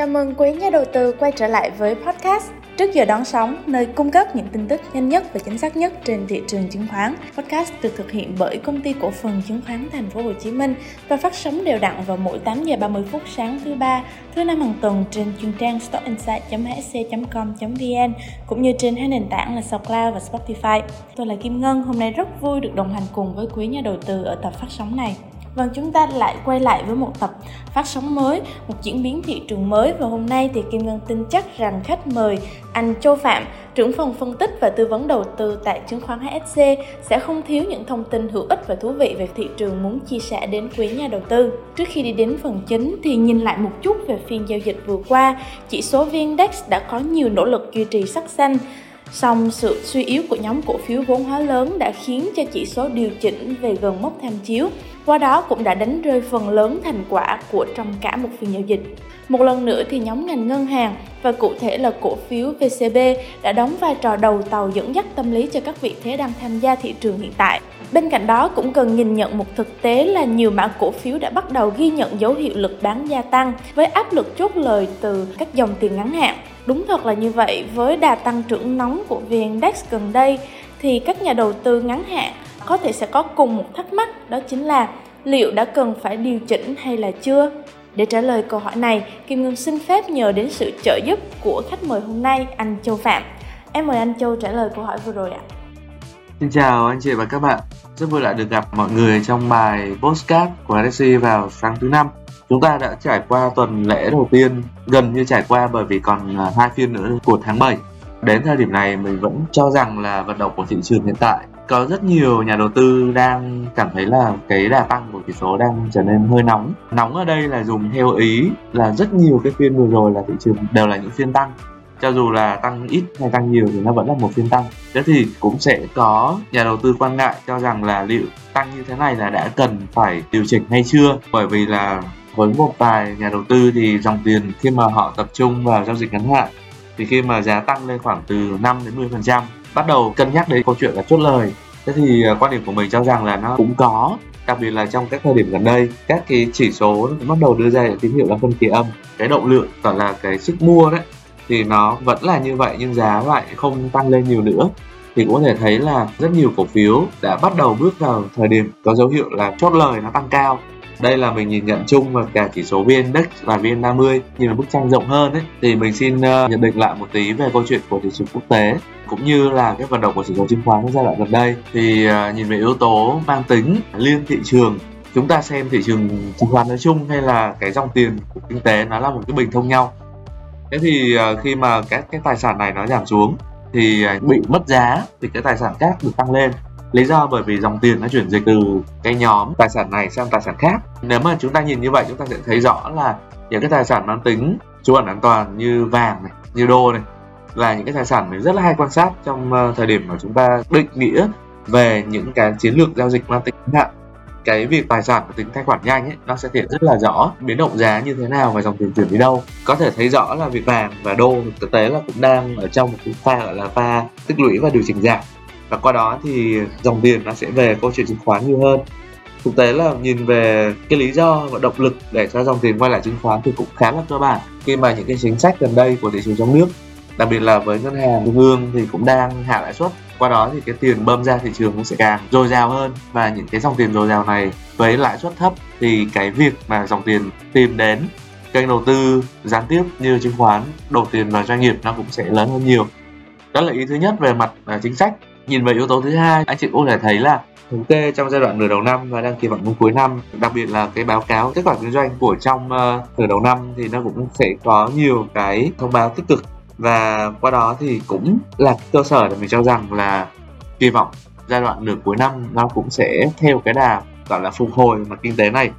Chào mừng quý nhà đầu tư quay trở lại với podcast Trước giờ đón sóng, nơi cung cấp những tin tức nhanh nhất và chính xác nhất trên thị trường chứng khoán. Podcast được thực hiện bởi công ty cổ phần chứng khoán Thành phố Hồ Chí Minh và phát sóng đều đặn vào mỗi 8 giờ 30 phút sáng thứ ba, thứ năm hàng tuần trên chuyên trang stockinsight.hsc.com.vn e cũng như trên hai nền tảng là SoundCloud và Spotify. Tôi là Kim Ngân, hôm nay rất vui được đồng hành cùng với quý nhà đầu tư ở tập phát sóng này. Vâng, chúng ta lại quay lại với một tập phát sóng mới, một diễn biến thị trường mới và hôm nay thì Kim Ngân tin chắc rằng khách mời anh Châu Phạm, trưởng phòng phân tích và tư vấn đầu tư tại chứng khoán HSC sẽ không thiếu những thông tin hữu ích và thú vị về thị trường muốn chia sẻ đến quý nhà đầu tư. Trước khi đi đến phần chính thì nhìn lại một chút về phiên giao dịch vừa qua, chỉ số VN-Index đã có nhiều nỗ lực duy trì sắc xanh Song sự suy yếu của nhóm cổ phiếu vốn hóa lớn đã khiến cho chỉ số điều chỉnh về gần mốc tham chiếu, qua đó cũng đã đánh rơi phần lớn thành quả của trong cả một phiên giao dịch. Một lần nữa thì nhóm ngành ngân hàng và cụ thể là cổ phiếu VCB đã đóng vai trò đầu tàu dẫn dắt tâm lý cho các vị thế đang tham gia thị trường hiện tại. Bên cạnh đó cũng cần nhìn nhận một thực tế là nhiều mã cổ phiếu đã bắt đầu ghi nhận dấu hiệu lực bán gia tăng với áp lực chốt lời từ các dòng tiền ngắn hạn. Đúng thật là như vậy, với đà tăng trưởng nóng của VN Index gần đây thì các nhà đầu tư ngắn hạn có thể sẽ có cùng một thắc mắc đó chính là liệu đã cần phải điều chỉnh hay là chưa? Để trả lời câu hỏi này, Kim Ngân xin phép nhờ đến sự trợ giúp của khách mời hôm nay, anh Châu Phạm. Em mời anh Châu trả lời câu hỏi vừa rồi ạ. Xin chào anh chị và các bạn. Rất vui lại được gặp mọi người trong bài postcard của RSC vào sáng thứ năm. Chúng ta đã trải qua tuần lễ đầu tiên gần như trải qua bởi vì còn à, hai phiên nữa của tháng 7. Đến thời điểm này mình vẫn cho rằng là vận động của thị trường hiện tại, có rất nhiều nhà đầu tư đang cảm thấy là cái đà tăng của chỉ số đang trở nên hơi nóng. Nóng ở đây là dùng theo ý là rất nhiều cái phiên vừa rồi là thị trường đều là những phiên tăng cho dù là tăng ít hay tăng nhiều thì nó vẫn là một phiên tăng thế thì cũng sẽ có nhà đầu tư quan ngại cho rằng là liệu tăng như thế này là đã cần phải điều chỉnh hay chưa bởi vì là với một vài nhà đầu tư thì dòng tiền khi mà họ tập trung vào giao dịch ngắn hạn thì khi mà giá tăng lên khoảng từ 5 đến 10 phần trăm, bắt đầu cân nhắc đến câu chuyện là chốt lời. Thế thì à, quan điểm của mình cho rằng là nó cũng có, đặc biệt là trong các thời điểm gần đây, các cái chỉ số nó bắt đầu đưa ra những tín hiệu là phân kỳ âm, cái động lượng, gọi là cái sức mua đấy, thì nó vẫn là như vậy nhưng giá lại không tăng lên nhiều nữa. Thì cũng có thể thấy là rất nhiều cổ phiếu đã bắt đầu bước vào thời điểm có dấu hiệu là chốt lời nó tăng cao đây là mình nhìn nhận chung và cả chỉ số VN Index và VN30 nhìn vào bức tranh rộng hơn ấy. Thì mình xin uh, nhận định lại một tí về câu chuyện của thị trường quốc tế cũng như là cái vận động của thị trường chứng khoán trong giai đoạn gần đây. Thì uh, nhìn về yếu tố mang tính liên thị trường chúng ta xem thị trường chứng khoán nói chung hay là cái dòng tiền của kinh tế nó là một cái bình thông nhau. Thế thì uh, khi mà các cái tài sản này nó giảm xuống thì bị mất giá thì cái tài sản khác được tăng lên lý do bởi vì dòng tiền nó chuyển dịch từ cái nhóm tài sản này sang tài sản khác. Nếu mà chúng ta nhìn như vậy, chúng ta sẽ thấy rõ là những cái tài sản mang tính trú ẩn an toàn như vàng này, như đô này, là những cái tài sản mình rất là hay quan sát trong ờ, thời điểm mà chúng ta định nghĩa về những cái chiến lược giao dịch mang tính hạn. Cái việc tài sản có tính thanh khoản nhanh ấy, nó sẽ thể rất là rõ biến động giá như thế nào và dòng tiền chuyển đi đâu. Có thể thấy rõ là việc vàng và đô thực tế là cũng đang ở trong một cái pha, gọi là pha tích lũy và điều chỉnh giảm và qua đó thì dòng tiền nó sẽ về câu chuyện chứng khoán nhiều hơn. Thực tế là nhìn về cái lý do và động lực để cho dòng tiền quay lại chứng khoán thì cũng khá là cơ bản. Khi mà những cái chính sách gần đây của thị trường trong nước, đặc biệt là với ngân hàng trung ương thì cũng đang hạ lãi suất. Qua đó thì cái tiền bơm ra thị trường cũng sẽ càng dồi dào hơn và những cái dòng tiền dồi dào này với lãi suất thấp thì cái việc mà dòng tiền tìm đến kênh đầu tư gián tiếp như chứng khoán, đầu tiền vào doanh nghiệp nó cũng sẽ lớn hơn nhiều. Đó là ý thứ nhất về mặt à, chính sách nhìn về yếu tố thứ hai anh chị cũng có thể thấy là thống kê trong giai đoạn nửa đầu năm và đang kỳ vọng đến cuối năm đặc biệt là cái báo cáo kết quả kinh doanh của trong uh, nửa đầu năm thì nó cũng sẽ có nhiều cái thông báo tích cực. Và qua đó thì cũng là cơ sở để mình cho rằng là kỳ vọng giai đoạn nửa cuối năm nó cũng sẽ theo cái đà gọi là phục hồi mặt kinh tế này.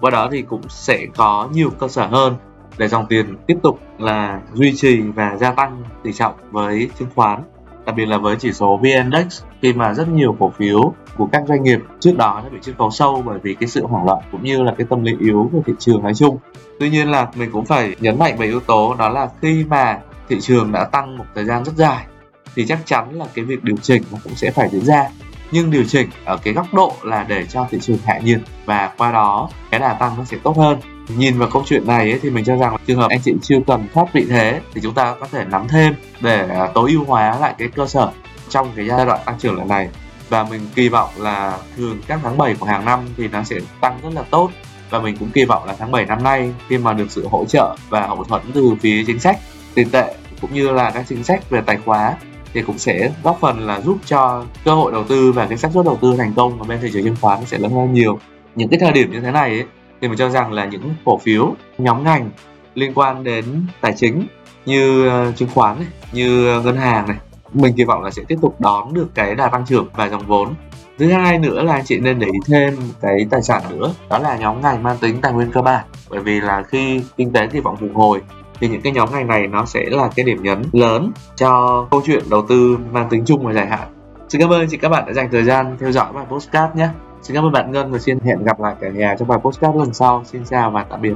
Qua đó thì cũng sẽ có nhiều cơ sở hơn để dòng tiền tiếp tục là duy trì và gia tăng tỷ trọng với chứng khoán đặc biệt là với chỉ số VN Index khi mà rất nhiều cổ phiếu của các doanh nghiệp trước đó đã bị chiết khấu sâu bởi vì cái sự hoảng loạn cũng như là cái tâm lý yếu của thị trường nói chung. Tuy nhiên là mình cũng phải nhấn mạnh về yếu tố đó là khi mà thị trường đã tăng một thời gian rất dài, thì chắc chắn là cái việc điều chỉnh nó cũng sẽ phải diễn ra nhưng điều chỉnh ở cái góc độ là để cho thị trường hạ nhiệt và qua đó cái đà tăng nó sẽ tốt hơn nhìn vào câu chuyện này ấy, thì mình cho rằng là trường hợp anh chị chưa cần thoát vị thế thì chúng ta có thể nắm thêm để à, tối ưu hóa lại cái cơ sở trong cái giai đoạn tăng trưởng lần này. Và mình kỳ vọng là thường các tháng 7 của hàng năm thì nó sẽ tăng rất là tốt. Và mình cũng kỳ vọng là tháng 7 năm nay khi mà được sự hỗ trợ và hậu thuẫn từ phía chính sách tiền tệ cũng như là các chính sách về tài khóa thì cũng sẽ góp phần là giúp cho cơ hội đầu tư và cái xác suất đầu tư thành công ở bên thị trường chứng khoán sẽ lớn hơn nhiều. Những cái thời điểm như thế này ấy, thì mình cho rằng là những cổ phiếu nhóm ngành liên quan đến tài chính như ờ, chứng khoán này, như ngân hàng này mình kỳ vọng là sẽ tiếp tục đón được cái đà tăng trưởng và dòng vốn. Thứ hai nữa là anh chị nên để ý thêm cái tài sản nữa đó là nhóm ngành mang tính tài nguyên cơ bản. Bởi vì là khi kinh tế kỳ vọng phục hồi thì những cái nhóm ngành này nó sẽ là cái điểm nhấn lớn cho câu chuyện đầu tư mang tính chung và dài hạn. Xin cảm ơn chị các bạn đã dành thời gian theo dõi bài postcard nhé xin cảm ơn bạn ngân và xin hẹn gặp lại cả nhà trong bài postcard lần sau. Xin chào và tạm biệt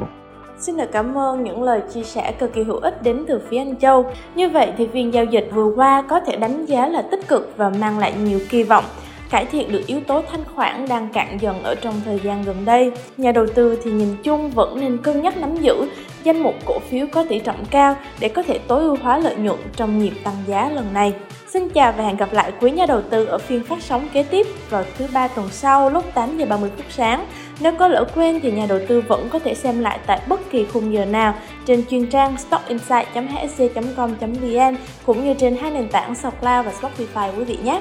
Xin được cảm ơn những lời chia sẻ cực kỳ hữu ích đến từ phía anh Châu. Như vậy thì phiên giao dịch vừa qua có thể đánh giá là tích cực và mang lại nhiều kỳ vọng cải thiện được yếu tố thanh khoản đang cạn dần ở trong thời gian gần đây. Nhà đầu tư thì nhìn chung vẫn nên cân nhắc nắm giữ danh mục cổ phiếu có tỷ trọng cao để có thể tối ưu hóa lợi nhuận trong nhịp tăng giá lần này. Xin chào và hẹn gặp lại quý nhà đầu tư ở phiên phát sóng kế tiếp vào thứ ba tuần sau lúc 8 giờ 30 phút sáng. Nếu có lỡ quên thì nhà đầu tư vẫn có thể xem lại tại bất kỳ khung giờ nào trên chuyên trang stockinsight.hsc.com.vn cũng như trên hai nền tảng SoundCloud và Spotify quý vị nhé.